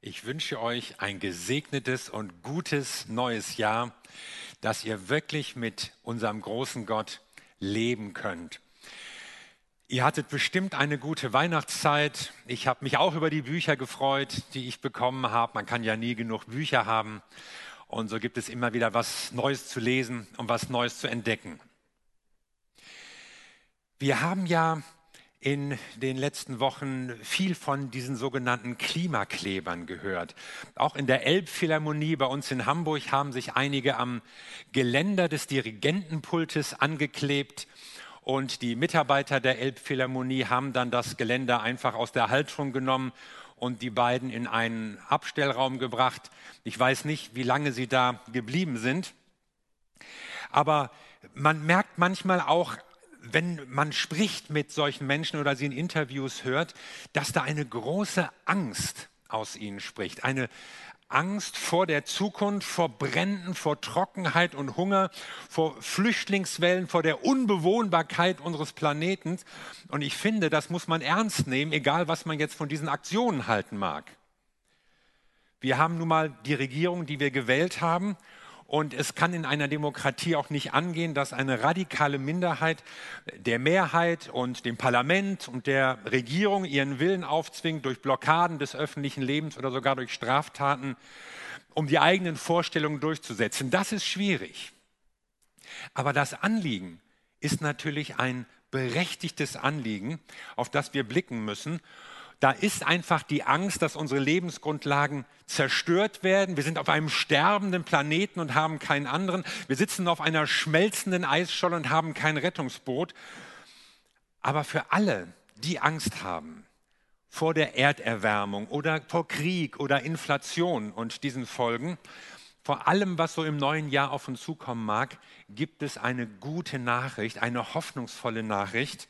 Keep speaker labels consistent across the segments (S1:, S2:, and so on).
S1: Ich wünsche euch ein gesegnetes und gutes neues Jahr, dass ihr wirklich mit unserem großen Gott leben könnt. Ihr hattet bestimmt eine gute Weihnachtszeit. Ich habe mich auch über die Bücher gefreut, die ich bekommen habe. Man kann ja nie genug Bücher haben. Und so gibt es immer wieder was Neues zu lesen und was Neues zu entdecken. Wir haben ja in den letzten Wochen viel von diesen sogenannten Klimaklebern gehört. Auch in der Elbphilharmonie bei uns in Hamburg haben sich einige am Geländer des Dirigentenpultes angeklebt. Und die Mitarbeiter der Elbphilharmonie haben dann das Geländer einfach aus der Halterung genommen und die beiden in einen Abstellraum gebracht. Ich weiß nicht, wie lange sie da geblieben sind. Aber man merkt manchmal auch wenn man spricht mit solchen Menschen oder sie in Interviews hört, dass da eine große Angst aus ihnen spricht. Eine Angst vor der Zukunft, vor Bränden, vor Trockenheit und Hunger, vor Flüchtlingswellen, vor der Unbewohnbarkeit unseres Planeten. Und ich finde, das muss man ernst nehmen, egal was man jetzt von diesen Aktionen halten mag. Wir haben nun mal die Regierung, die wir gewählt haben. Und es kann in einer Demokratie auch nicht angehen, dass eine radikale Minderheit der Mehrheit und dem Parlament und der Regierung ihren Willen aufzwingt durch Blockaden des öffentlichen Lebens oder sogar durch Straftaten, um die eigenen Vorstellungen durchzusetzen. Das ist schwierig. Aber das Anliegen ist natürlich ein berechtigtes Anliegen, auf das wir blicken müssen. Da ist einfach die Angst, dass unsere Lebensgrundlagen zerstört werden. Wir sind auf einem sterbenden Planeten und haben keinen anderen. Wir sitzen auf einer schmelzenden Eisscholle und haben kein Rettungsboot. Aber für alle, die Angst haben vor der Erderwärmung oder vor Krieg oder Inflation und diesen Folgen, vor allem, was so im neuen Jahr auf uns zukommen mag, gibt es eine gute Nachricht, eine hoffnungsvolle Nachricht.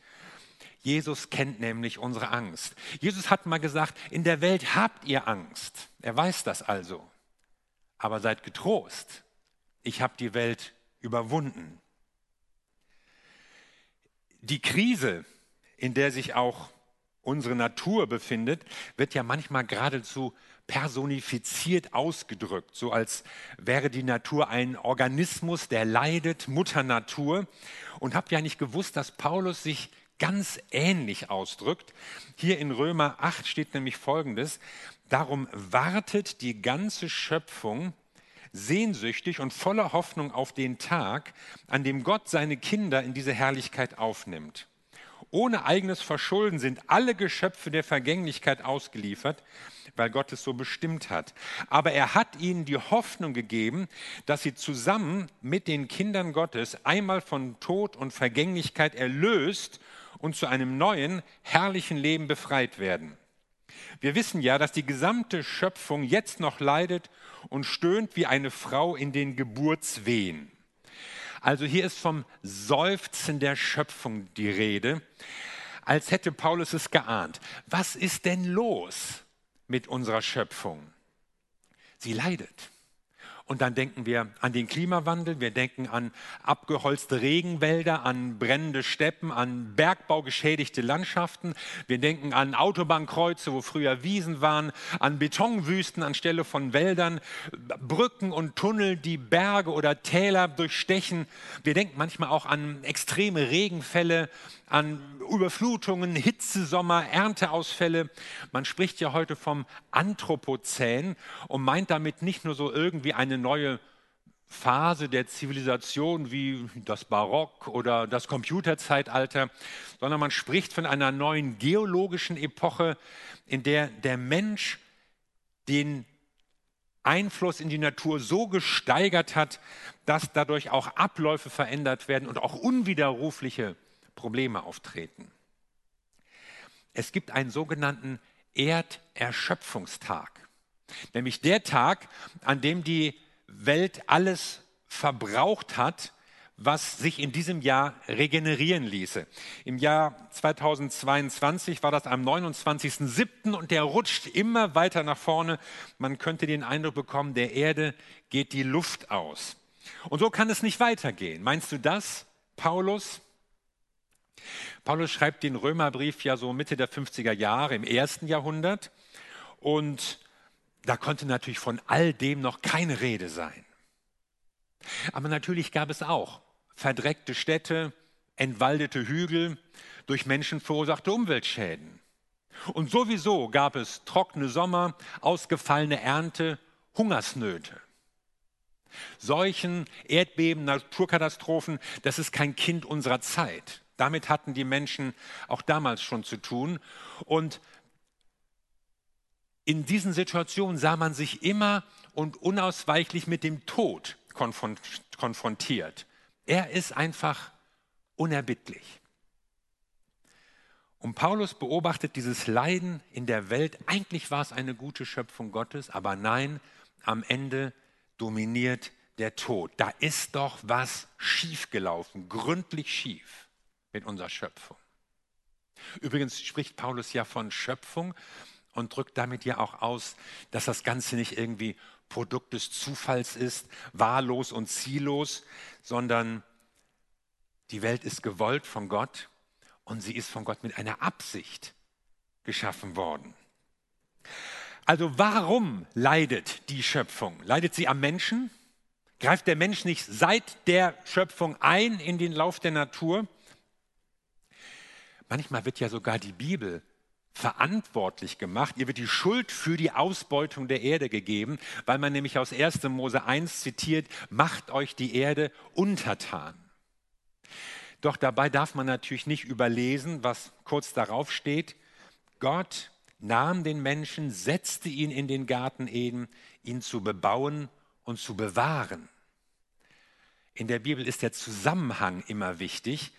S1: Jesus kennt nämlich unsere Angst. Jesus hat mal gesagt, in der Welt habt ihr Angst. Er weiß das also. Aber seid getrost, ich habe die Welt überwunden. Die Krise, in der sich auch unsere Natur befindet, wird ja manchmal geradezu personifiziert ausgedrückt, so als wäre die Natur ein Organismus, der leidet, Mutter Natur. Und habt ja nicht gewusst, dass Paulus sich ganz ähnlich ausdrückt. Hier in Römer 8 steht nämlich Folgendes. Darum wartet die ganze Schöpfung sehnsüchtig und voller Hoffnung auf den Tag, an dem Gott seine Kinder in diese Herrlichkeit aufnimmt. Ohne eigenes Verschulden sind alle Geschöpfe der Vergänglichkeit ausgeliefert, weil Gott es so bestimmt hat. Aber er hat ihnen die Hoffnung gegeben, dass sie zusammen mit den Kindern Gottes einmal von Tod und Vergänglichkeit erlöst und zu einem neuen, herrlichen Leben befreit werden. Wir wissen ja, dass die gesamte Schöpfung jetzt noch leidet und stöhnt wie eine Frau in den Geburtswehen. Also hier ist vom Seufzen der Schöpfung die Rede, als hätte Paulus es geahnt. Was ist denn los mit unserer Schöpfung? Sie leidet. Und dann denken wir an den Klimawandel, wir denken an abgeholzte Regenwälder, an brennende Steppen, an bergbaugeschädigte Landschaften. Wir denken an Autobahnkreuze, wo früher Wiesen waren, an Betonwüsten anstelle von Wäldern, Brücken und Tunnel, die Berge oder Täler durchstechen. Wir denken manchmal auch an extreme Regenfälle, an Überflutungen, Hitzesommer, Ernteausfälle. Man spricht ja heute vom Anthropozän und meint damit nicht nur so irgendwie eine neue Phase der Zivilisation wie das Barock oder das Computerzeitalter, sondern man spricht von einer neuen geologischen Epoche, in der der Mensch den Einfluss in die Natur so gesteigert hat, dass dadurch auch Abläufe verändert werden und auch unwiderrufliche Probleme auftreten. Es gibt einen sogenannten Erderschöpfungstag, nämlich der Tag, an dem die Welt alles verbraucht hat, was sich in diesem Jahr regenerieren ließe. Im Jahr 2022 war das am 29.07. und der rutscht immer weiter nach vorne. Man könnte den Eindruck bekommen, der Erde geht die Luft aus. Und so kann es nicht weitergehen. Meinst du das, Paulus? Paulus schreibt den Römerbrief ja so Mitte der 50er Jahre im ersten Jahrhundert und da konnte natürlich von all dem noch keine Rede sein. Aber natürlich gab es auch verdreckte Städte, entwaldete Hügel, durch Menschen verursachte Umweltschäden. Und sowieso gab es trockene Sommer, ausgefallene Ernte, Hungersnöte. Seuchen, Erdbeben, Naturkatastrophen, das ist kein Kind unserer Zeit. Damit hatten die Menschen auch damals schon zu tun. Und in diesen Situationen sah man sich immer und unausweichlich mit dem Tod konfrontiert. Er ist einfach unerbittlich. Und Paulus beobachtet dieses Leiden in der Welt. Eigentlich war es eine gute Schöpfung Gottes, aber nein, am Ende dominiert der Tod. Da ist doch was schiefgelaufen, gründlich schief mit unserer Schöpfung. Übrigens spricht Paulus ja von Schöpfung und drückt damit ja auch aus, dass das Ganze nicht irgendwie Produkt des Zufalls ist, wahllos und ziellos, sondern die Welt ist gewollt von Gott und sie ist von Gott mit einer Absicht geschaffen worden. Also warum leidet die Schöpfung? Leidet sie am Menschen? Greift der Mensch nicht seit der Schöpfung ein in den Lauf der Natur? Manchmal wird ja sogar die Bibel verantwortlich gemacht. Ihr wird die Schuld für die Ausbeutung der Erde gegeben, weil man nämlich aus 1. Mose 1 zitiert, macht euch die Erde untertan. Doch dabei darf man natürlich nicht überlesen, was kurz darauf steht. Gott nahm den Menschen, setzte ihn in den Garten Eden, ihn zu bebauen und zu bewahren. In der Bibel ist der Zusammenhang immer wichtig.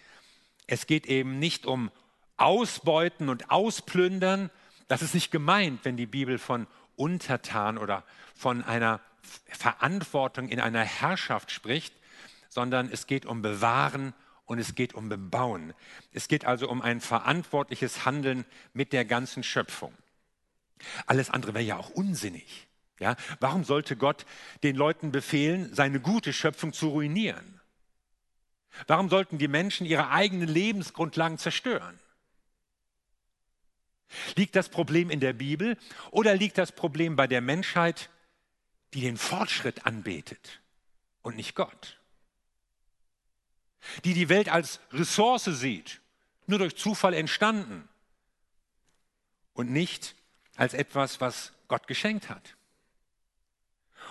S1: Es geht eben nicht um Ausbeuten und Ausplündern. Das ist nicht gemeint, wenn die Bibel von Untertan oder von einer Verantwortung in einer Herrschaft spricht, sondern es geht um Bewahren und es geht um Bebauen. Es geht also um ein verantwortliches Handeln mit der ganzen Schöpfung. Alles andere wäre ja auch unsinnig. Ja? Warum sollte Gott den Leuten befehlen, seine gute Schöpfung zu ruinieren? Warum sollten die Menschen ihre eigenen Lebensgrundlagen zerstören? Liegt das Problem in der Bibel oder liegt das Problem bei der Menschheit, die den Fortschritt anbetet und nicht Gott? Die die Welt als Ressource sieht, nur durch Zufall entstanden und nicht als etwas, was Gott geschenkt hat.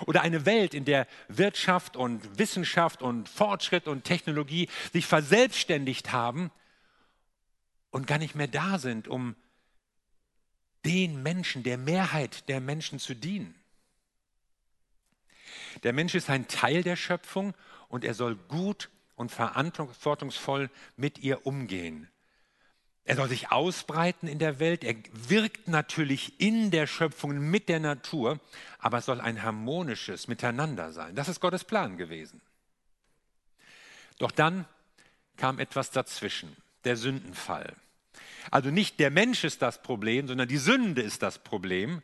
S1: Oder eine Welt, in der Wirtschaft und Wissenschaft und Fortschritt und Technologie sich verselbstständigt haben und gar nicht mehr da sind, um den Menschen, der Mehrheit der Menschen zu dienen. Der Mensch ist ein Teil der Schöpfung und er soll gut und verantwortungsvoll mit ihr umgehen. Er soll sich ausbreiten in der Welt. Er wirkt natürlich in der Schöpfung mit der Natur, aber es soll ein harmonisches Miteinander sein. Das ist Gottes Plan gewesen. Doch dann kam etwas dazwischen, der Sündenfall. Also nicht der Mensch ist das Problem, sondern die Sünde ist das Problem,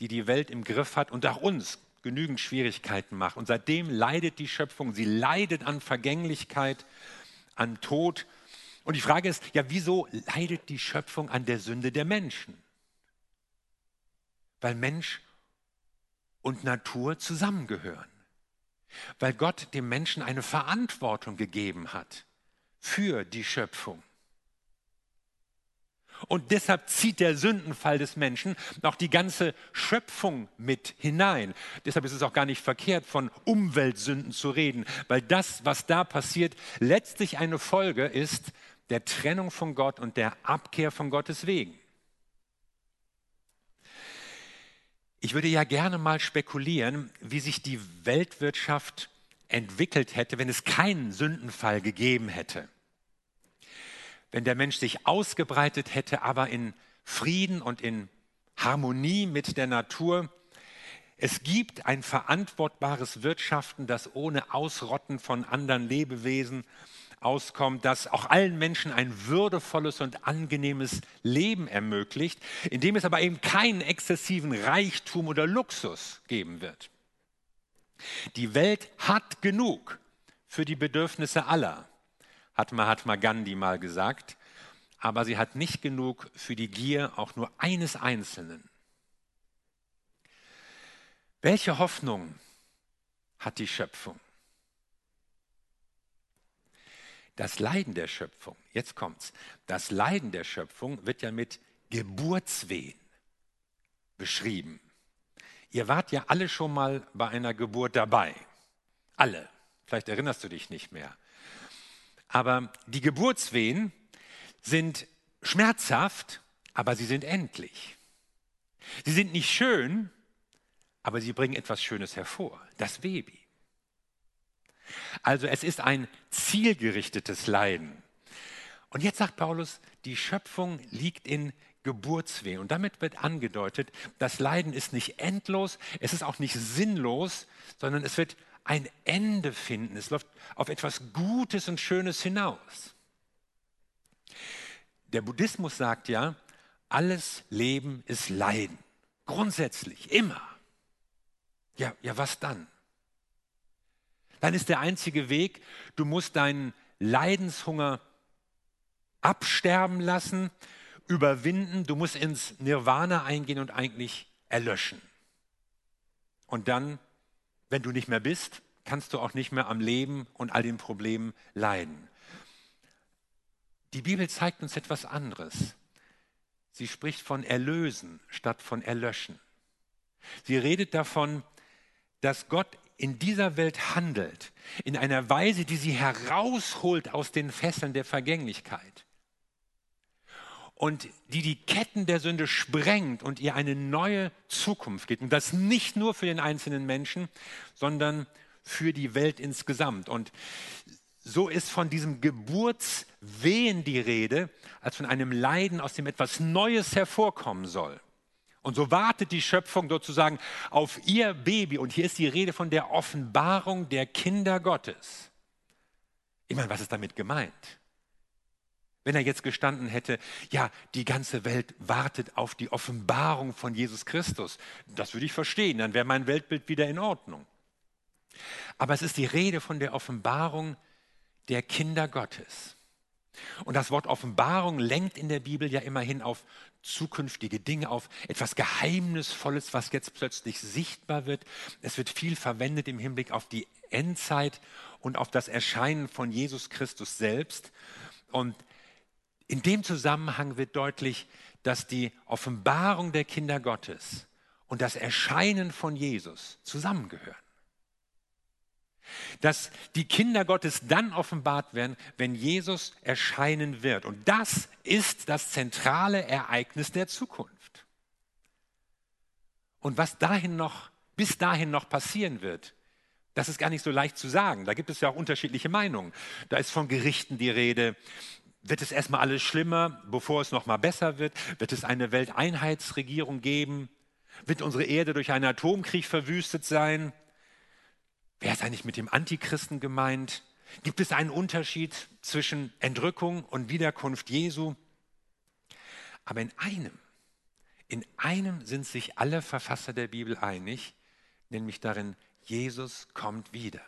S1: die die Welt im Griff hat und auch uns genügend Schwierigkeiten macht. Und seitdem leidet die Schöpfung, sie leidet an Vergänglichkeit, an Tod. Und die Frage ist, ja, wieso leidet die Schöpfung an der Sünde der Menschen? Weil Mensch und Natur zusammengehören. Weil Gott dem Menschen eine Verantwortung gegeben hat für die Schöpfung. Und deshalb zieht der Sündenfall des Menschen auch die ganze Schöpfung mit hinein. Deshalb ist es auch gar nicht verkehrt, von Umweltsünden zu reden, weil das, was da passiert, letztlich eine Folge ist der Trennung von Gott und der Abkehr von Gottes Wegen. Ich würde ja gerne mal spekulieren, wie sich die Weltwirtschaft entwickelt hätte, wenn es keinen Sündenfall gegeben hätte wenn der Mensch sich ausgebreitet hätte, aber in Frieden und in Harmonie mit der Natur. Es gibt ein verantwortbares Wirtschaften, das ohne Ausrotten von anderen Lebewesen auskommt, das auch allen Menschen ein würdevolles und angenehmes Leben ermöglicht, indem es aber eben keinen exzessiven Reichtum oder Luxus geben wird. Die Welt hat genug für die Bedürfnisse aller hat Mahatma Gandhi mal gesagt, aber sie hat nicht genug für die Gier auch nur eines Einzelnen. Welche Hoffnung hat die Schöpfung? Das Leiden der Schöpfung, jetzt kommt's, das Leiden der Schöpfung wird ja mit Geburtswehen beschrieben. Ihr wart ja alle schon mal bei einer Geburt dabei. Alle. Vielleicht erinnerst du dich nicht mehr. Aber die Geburtswehen sind schmerzhaft, aber sie sind endlich. Sie sind nicht schön, aber sie bringen etwas Schönes hervor, das Baby. Also es ist ein zielgerichtetes Leiden. Und jetzt sagt Paulus, die Schöpfung liegt in Geburtswehen. Und damit wird angedeutet, das Leiden ist nicht endlos, es ist auch nicht sinnlos, sondern es wird ein Ende finden. Es läuft auf etwas Gutes und Schönes hinaus. Der Buddhismus sagt ja, alles Leben ist Leiden. Grundsätzlich, immer. Ja, ja, was dann? Dann ist der einzige Weg, du musst deinen Leidenshunger absterben lassen, überwinden, du musst ins Nirvana eingehen und eigentlich erlöschen. Und dann, wenn du nicht mehr bist, kannst du auch nicht mehr am Leben und all den Problemen leiden. Die Bibel zeigt uns etwas anderes. Sie spricht von Erlösen statt von Erlöschen. Sie redet davon, dass Gott in dieser Welt handelt, in einer Weise, die sie herausholt aus den Fesseln der Vergänglichkeit und die die Ketten der Sünde sprengt und ihr eine neue Zukunft gibt. Und das nicht nur für den einzelnen Menschen, sondern für die Welt insgesamt. Und so ist von diesem Geburtswehen die Rede, als von einem Leiden, aus dem etwas Neues hervorkommen soll. Und so wartet die Schöpfung sozusagen auf ihr Baby. Und hier ist die Rede von der Offenbarung der Kinder Gottes. Ich meine, was ist damit gemeint? Wenn er jetzt gestanden hätte, ja, die ganze Welt wartet auf die Offenbarung von Jesus Christus, das würde ich verstehen, dann wäre mein Weltbild wieder in Ordnung. Aber es ist die Rede von der Offenbarung der Kinder Gottes. Und das Wort Offenbarung lenkt in der Bibel ja immerhin auf zukünftige Dinge, auf etwas Geheimnisvolles, was jetzt plötzlich sichtbar wird. Es wird viel verwendet im Hinblick auf die Endzeit und auf das Erscheinen von Jesus Christus selbst. Und in dem Zusammenhang wird deutlich, dass die Offenbarung der Kinder Gottes und das Erscheinen von Jesus zusammengehören dass die Kinder Gottes dann offenbart werden, wenn Jesus erscheinen wird. Und das ist das zentrale Ereignis der Zukunft. Und was dahin noch, bis dahin noch passieren wird, das ist gar nicht so leicht zu sagen. Da gibt es ja auch unterschiedliche Meinungen. Da ist von Gerichten die Rede. Wird es erstmal alles schlimmer, bevor es noch mal besser wird? Wird es eine Welteinheitsregierung geben? Wird unsere Erde durch einen Atomkrieg verwüstet sein? Wer ist eigentlich mit dem Antichristen gemeint? Gibt es einen Unterschied zwischen Entrückung und Wiederkunft Jesu? Aber in einem, in einem sind sich alle Verfasser der Bibel einig, nämlich darin, Jesus kommt wieder.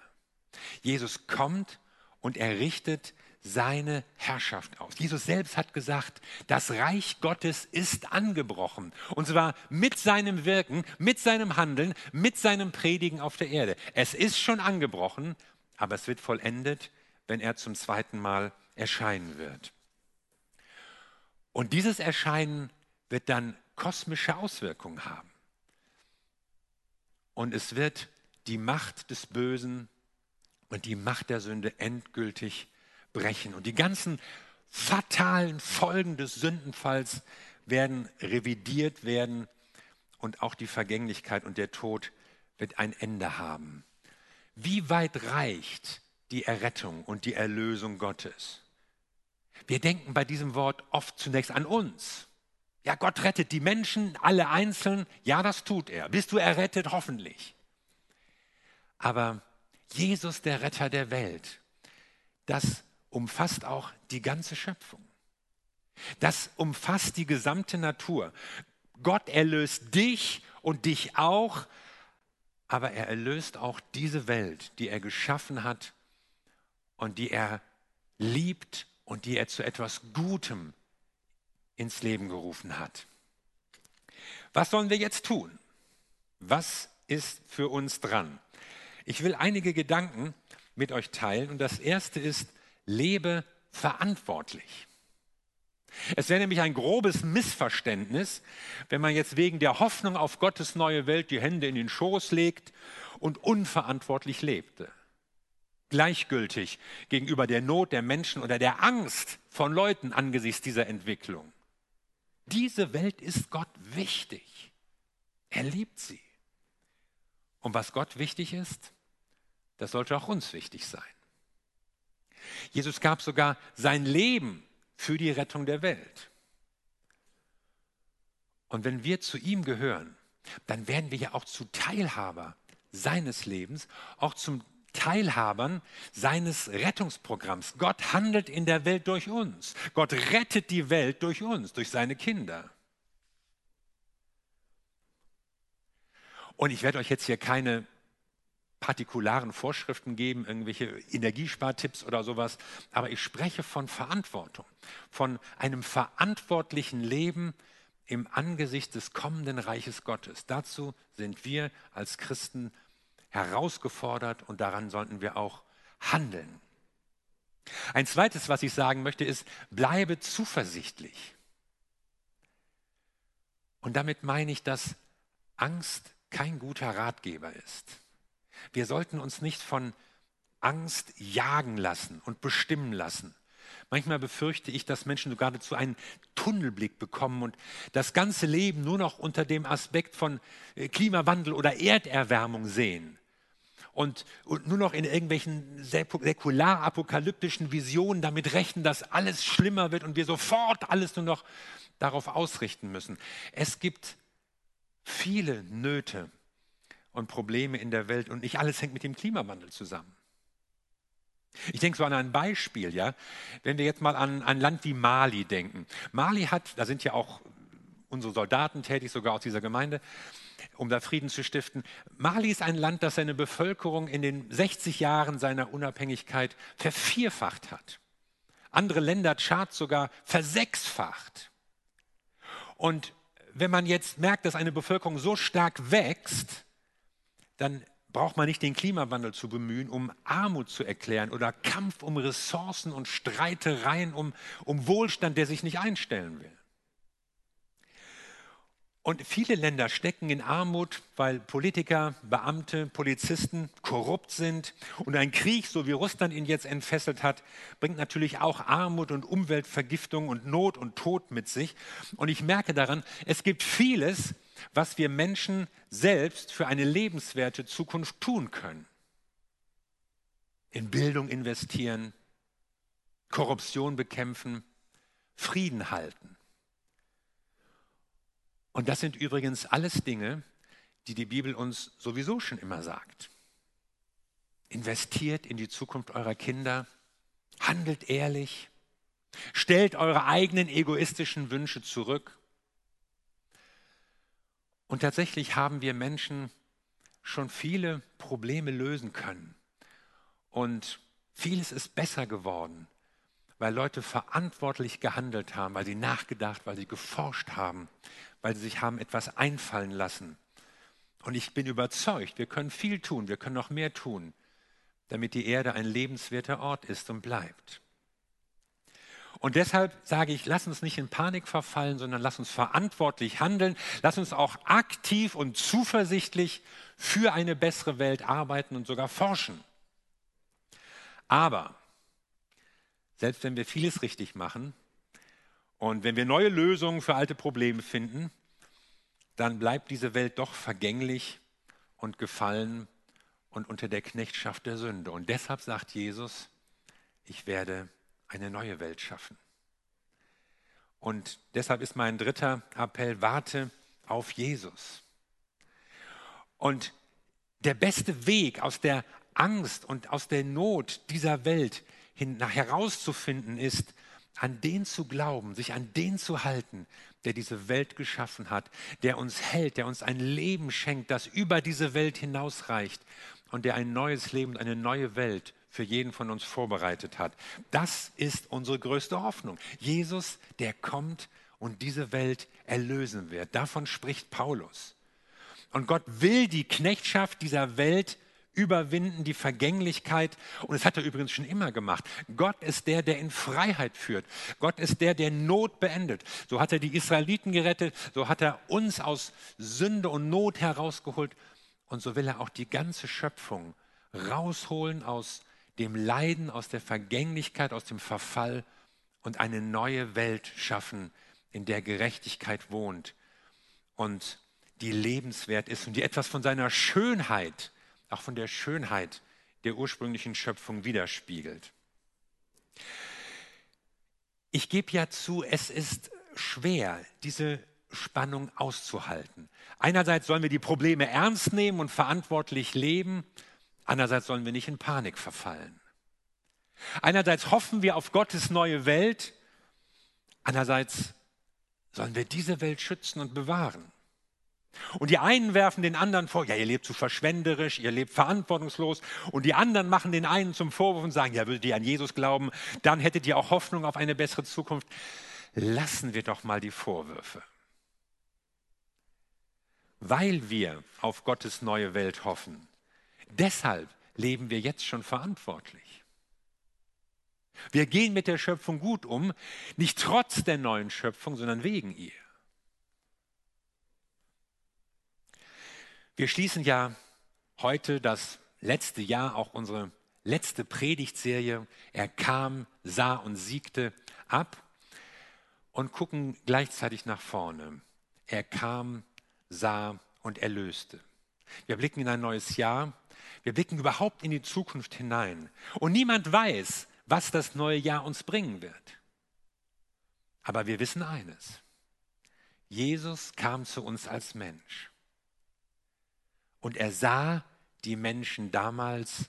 S1: Jesus kommt und er richtet seine Herrschaft aus. Jesus selbst hat gesagt, das Reich Gottes ist angebrochen. Und zwar mit seinem Wirken, mit seinem Handeln, mit seinem Predigen auf der Erde. Es ist schon angebrochen, aber es wird vollendet, wenn er zum zweiten Mal erscheinen wird. Und dieses Erscheinen wird dann kosmische Auswirkungen haben. Und es wird die Macht des Bösen und die Macht der Sünde endgültig brechen. Und die ganzen fatalen Folgen des Sündenfalls werden revidiert werden und auch die Vergänglichkeit und der Tod wird ein Ende haben. Wie weit reicht die Errettung und die Erlösung Gottes? Wir denken bei diesem Wort oft zunächst an uns. Ja, Gott rettet die Menschen, alle einzeln. Ja, das tut er. Bist du errettet? Hoffentlich. Aber Jesus, der Retter der Welt, das umfasst auch die ganze Schöpfung. Das umfasst die gesamte Natur. Gott erlöst dich und dich auch, aber er erlöst auch diese Welt, die er geschaffen hat und die er liebt und die er zu etwas Gutem ins Leben gerufen hat. Was sollen wir jetzt tun? Was ist für uns dran? Ich will einige Gedanken mit euch teilen und das erste ist, lebe verantwortlich. Es wäre nämlich ein grobes Missverständnis, wenn man jetzt wegen der Hoffnung auf Gottes neue Welt die Hände in den Schoß legt und unverantwortlich lebte. Gleichgültig gegenüber der Not der Menschen oder der Angst von Leuten angesichts dieser Entwicklung. Diese Welt ist Gott wichtig. Er liebt sie. Und was Gott wichtig ist, das sollte auch uns wichtig sein. Jesus gab sogar sein Leben für die Rettung der Welt. Und wenn wir zu ihm gehören, dann werden wir ja auch zu Teilhaber seines Lebens, auch zum Teilhabern seines Rettungsprogramms. Gott handelt in der Welt durch uns. Gott rettet die Welt durch uns, durch seine Kinder. Und ich werde euch jetzt hier keine partikularen Vorschriften geben, irgendwelche Energiespartipps oder sowas, aber ich spreche von Verantwortung, von einem verantwortlichen Leben im Angesicht des kommenden Reiches Gottes. Dazu sind wir als Christen herausgefordert und daran sollten wir auch handeln. Ein zweites, was ich sagen möchte, ist, bleibe zuversichtlich. Und damit meine ich, dass Angst kein guter Ratgeber ist. Wir sollten uns nicht von Angst jagen lassen und bestimmen lassen. Manchmal befürchte ich, dass Menschen so geradezu einen Tunnelblick bekommen und das ganze Leben nur noch unter dem Aspekt von äh, Klimawandel oder Erderwärmung sehen. Und, und nur noch in irgendwelchen säkular-apokalyptischen Visionen damit rechnen, dass alles schlimmer wird und wir sofort alles nur noch darauf ausrichten müssen. Es gibt viele Nöte, und Probleme in der Welt und nicht alles hängt mit dem Klimawandel zusammen. Ich denke so an ein Beispiel, ja. Wenn wir jetzt mal an ein Land wie Mali denken. Mali hat, da sind ja auch unsere Soldaten tätig, sogar aus dieser Gemeinde, um da Frieden zu stiften. Mali ist ein Land, das seine Bevölkerung in den 60 Jahren seiner Unabhängigkeit vervierfacht hat. Andere Länder Chart sogar versechsfacht. Und wenn man jetzt merkt, dass eine Bevölkerung so stark wächst, dann braucht man nicht den Klimawandel zu bemühen, um Armut zu erklären oder Kampf um Ressourcen und Streitereien um, um Wohlstand, der sich nicht einstellen will. Und viele Länder stecken in Armut, weil Politiker, Beamte, Polizisten korrupt sind. Und ein Krieg, so wie Russland ihn jetzt entfesselt hat, bringt natürlich auch Armut und Umweltvergiftung und Not und Tod mit sich. Und ich merke daran, es gibt vieles, was wir Menschen selbst für eine lebenswerte Zukunft tun können. In Bildung investieren, Korruption bekämpfen, Frieden halten. Und das sind übrigens alles Dinge, die die Bibel uns sowieso schon immer sagt. Investiert in die Zukunft eurer Kinder, handelt ehrlich, stellt eure eigenen egoistischen Wünsche zurück und tatsächlich haben wir Menschen schon viele Probleme lösen können. Und vieles ist besser geworden, weil Leute verantwortlich gehandelt haben, weil sie nachgedacht, weil sie geforscht haben, weil sie sich haben etwas einfallen lassen. Und ich bin überzeugt, wir können viel tun, wir können noch mehr tun, damit die Erde ein lebenswerter Ort ist und bleibt. Und deshalb sage ich, lass uns nicht in Panik verfallen, sondern lass uns verantwortlich handeln. Lass uns auch aktiv und zuversichtlich für eine bessere Welt arbeiten und sogar forschen. Aber selbst wenn wir vieles richtig machen und wenn wir neue Lösungen für alte Probleme finden, dann bleibt diese Welt doch vergänglich und gefallen und unter der Knechtschaft der Sünde. Und deshalb sagt Jesus, ich werde eine neue Welt schaffen. Und deshalb ist mein dritter Appell, warte auf Jesus. Und der beste Weg aus der Angst und aus der Not dieser Welt herauszufinden ist, an den zu glauben, sich an den zu halten, der diese Welt geschaffen hat, der uns hält, der uns ein Leben schenkt, das über diese Welt hinausreicht und der ein neues Leben, eine neue Welt für jeden von uns vorbereitet hat. Das ist unsere größte Hoffnung. Jesus, der kommt und diese Welt erlösen wird. Davon spricht Paulus. Und Gott will die Knechtschaft dieser Welt überwinden, die Vergänglichkeit. Und das hat er übrigens schon immer gemacht. Gott ist der, der in Freiheit führt. Gott ist der, der Not beendet. So hat er die Israeliten gerettet, so hat er uns aus Sünde und Not herausgeholt. Und so will er auch die ganze Schöpfung rausholen aus dem Leiden, aus der Vergänglichkeit, aus dem Verfall und eine neue Welt schaffen, in der Gerechtigkeit wohnt und die lebenswert ist und die etwas von seiner Schönheit auch von der Schönheit der ursprünglichen Schöpfung widerspiegelt. Ich gebe ja zu, es ist schwer, diese Spannung auszuhalten. Einerseits sollen wir die Probleme ernst nehmen und verantwortlich leben, andererseits sollen wir nicht in Panik verfallen. Einerseits hoffen wir auf Gottes neue Welt, andererseits sollen wir diese Welt schützen und bewahren. Und die einen werfen den anderen vor, ja, ihr lebt zu verschwenderisch, ihr lebt verantwortungslos. Und die anderen machen den einen zum Vorwurf und sagen, ja, würdet ihr an Jesus glauben, dann hättet ihr auch Hoffnung auf eine bessere Zukunft. Lassen wir doch mal die Vorwürfe. Weil wir auf Gottes neue Welt hoffen, deshalb leben wir jetzt schon verantwortlich. Wir gehen mit der Schöpfung gut um, nicht trotz der neuen Schöpfung, sondern wegen ihr. Wir schließen ja heute das letzte Jahr, auch unsere letzte Predigtserie, er kam, sah und siegte, ab und gucken gleichzeitig nach vorne. Er kam, sah und erlöste. Wir blicken in ein neues Jahr. Wir blicken überhaupt in die Zukunft hinein. Und niemand weiß, was das neue Jahr uns bringen wird. Aber wir wissen eines. Jesus kam zu uns als Mensch. Und er sah die Menschen damals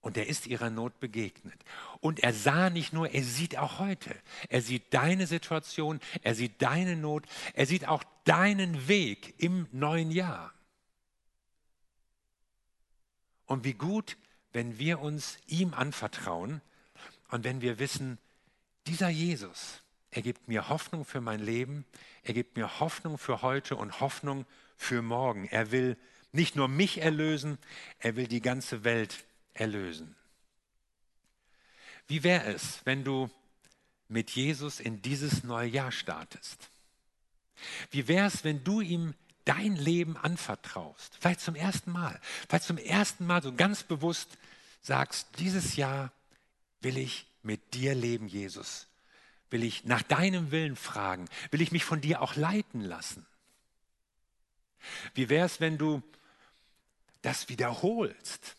S1: und er ist ihrer Not begegnet. Und er sah nicht nur, er sieht auch heute. Er sieht deine Situation, er sieht deine Not, er sieht auch deinen Weg im neuen Jahr. Und wie gut, wenn wir uns ihm anvertrauen und wenn wir wissen, dieser Jesus, er gibt mir Hoffnung für mein Leben, er gibt mir Hoffnung für heute und Hoffnung für morgen. Er will nicht nur mich erlösen, er will die ganze Welt erlösen. Wie wäre es, wenn du mit Jesus in dieses neue Jahr startest? Wie wäre es, wenn du ihm dein Leben anvertraust? Vielleicht zum ersten Mal, vielleicht zum ersten Mal so ganz bewusst sagst, dieses Jahr will ich mit dir leben, Jesus. Will ich nach deinem Willen fragen? Will ich mich von dir auch leiten lassen? Wie wäre es, wenn du das wiederholst.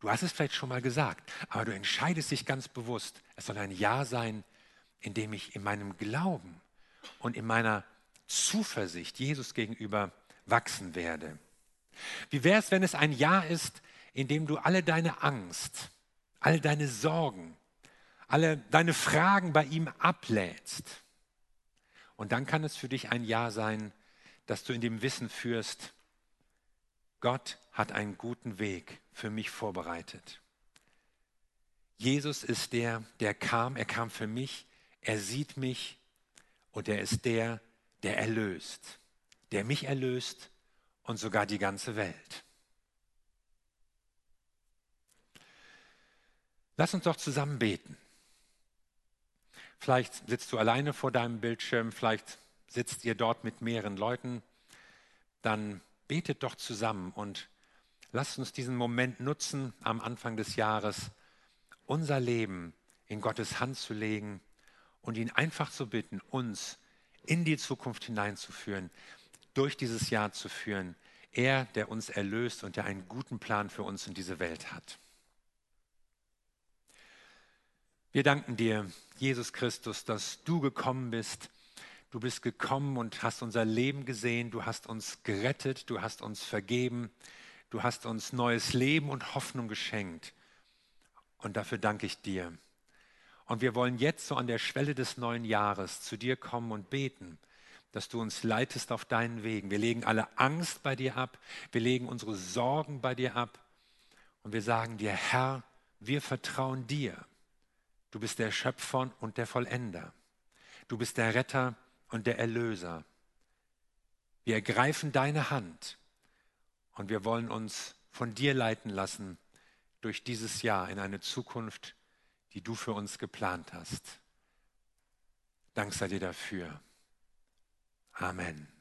S1: Du hast es vielleicht schon mal gesagt, aber du entscheidest dich ganz bewusst. Es soll ein Ja sein, in dem ich in meinem Glauben und in meiner Zuversicht Jesus gegenüber wachsen werde. Wie wäre es, wenn es ein Ja ist, in dem du alle deine Angst, all deine Sorgen, alle deine Fragen bei ihm ablädst? Und dann kann es für dich ein Ja sein, dass du in dem Wissen führst, Gott hat einen guten Weg für mich vorbereitet. Jesus ist der, der kam, er kam für mich, er sieht mich und er ist der, der erlöst, der mich erlöst und sogar die ganze Welt. Lass uns doch zusammen beten. Vielleicht sitzt du alleine vor deinem Bildschirm, vielleicht sitzt ihr dort mit mehreren Leuten. Dann betet doch zusammen und lasst uns diesen Moment nutzen am Anfang des Jahres, unser Leben in Gottes Hand zu legen und ihn einfach zu bitten, uns in die Zukunft hineinzuführen, durch dieses Jahr zu führen. Er, der uns erlöst und der einen guten Plan für uns in diese Welt hat. Wir danken dir, Jesus Christus, dass du gekommen bist, Du bist gekommen und hast unser Leben gesehen, du hast uns gerettet, du hast uns vergeben, du hast uns neues Leben und Hoffnung geschenkt. Und dafür danke ich dir. Und wir wollen jetzt so an der Schwelle des neuen Jahres zu dir kommen und beten, dass du uns leitest auf deinen Wegen. Wir legen alle Angst bei dir ab, wir legen unsere Sorgen bei dir ab und wir sagen dir, Herr, wir vertrauen dir. Du bist der Schöpfer und der Vollender. Du bist der Retter und der Erlöser. Wir ergreifen deine Hand Und wir wollen uns von dir leiten lassen durch dieses Jahr in eine Zukunft, die du für uns geplant hast. Dank sei dir dafür. Amen.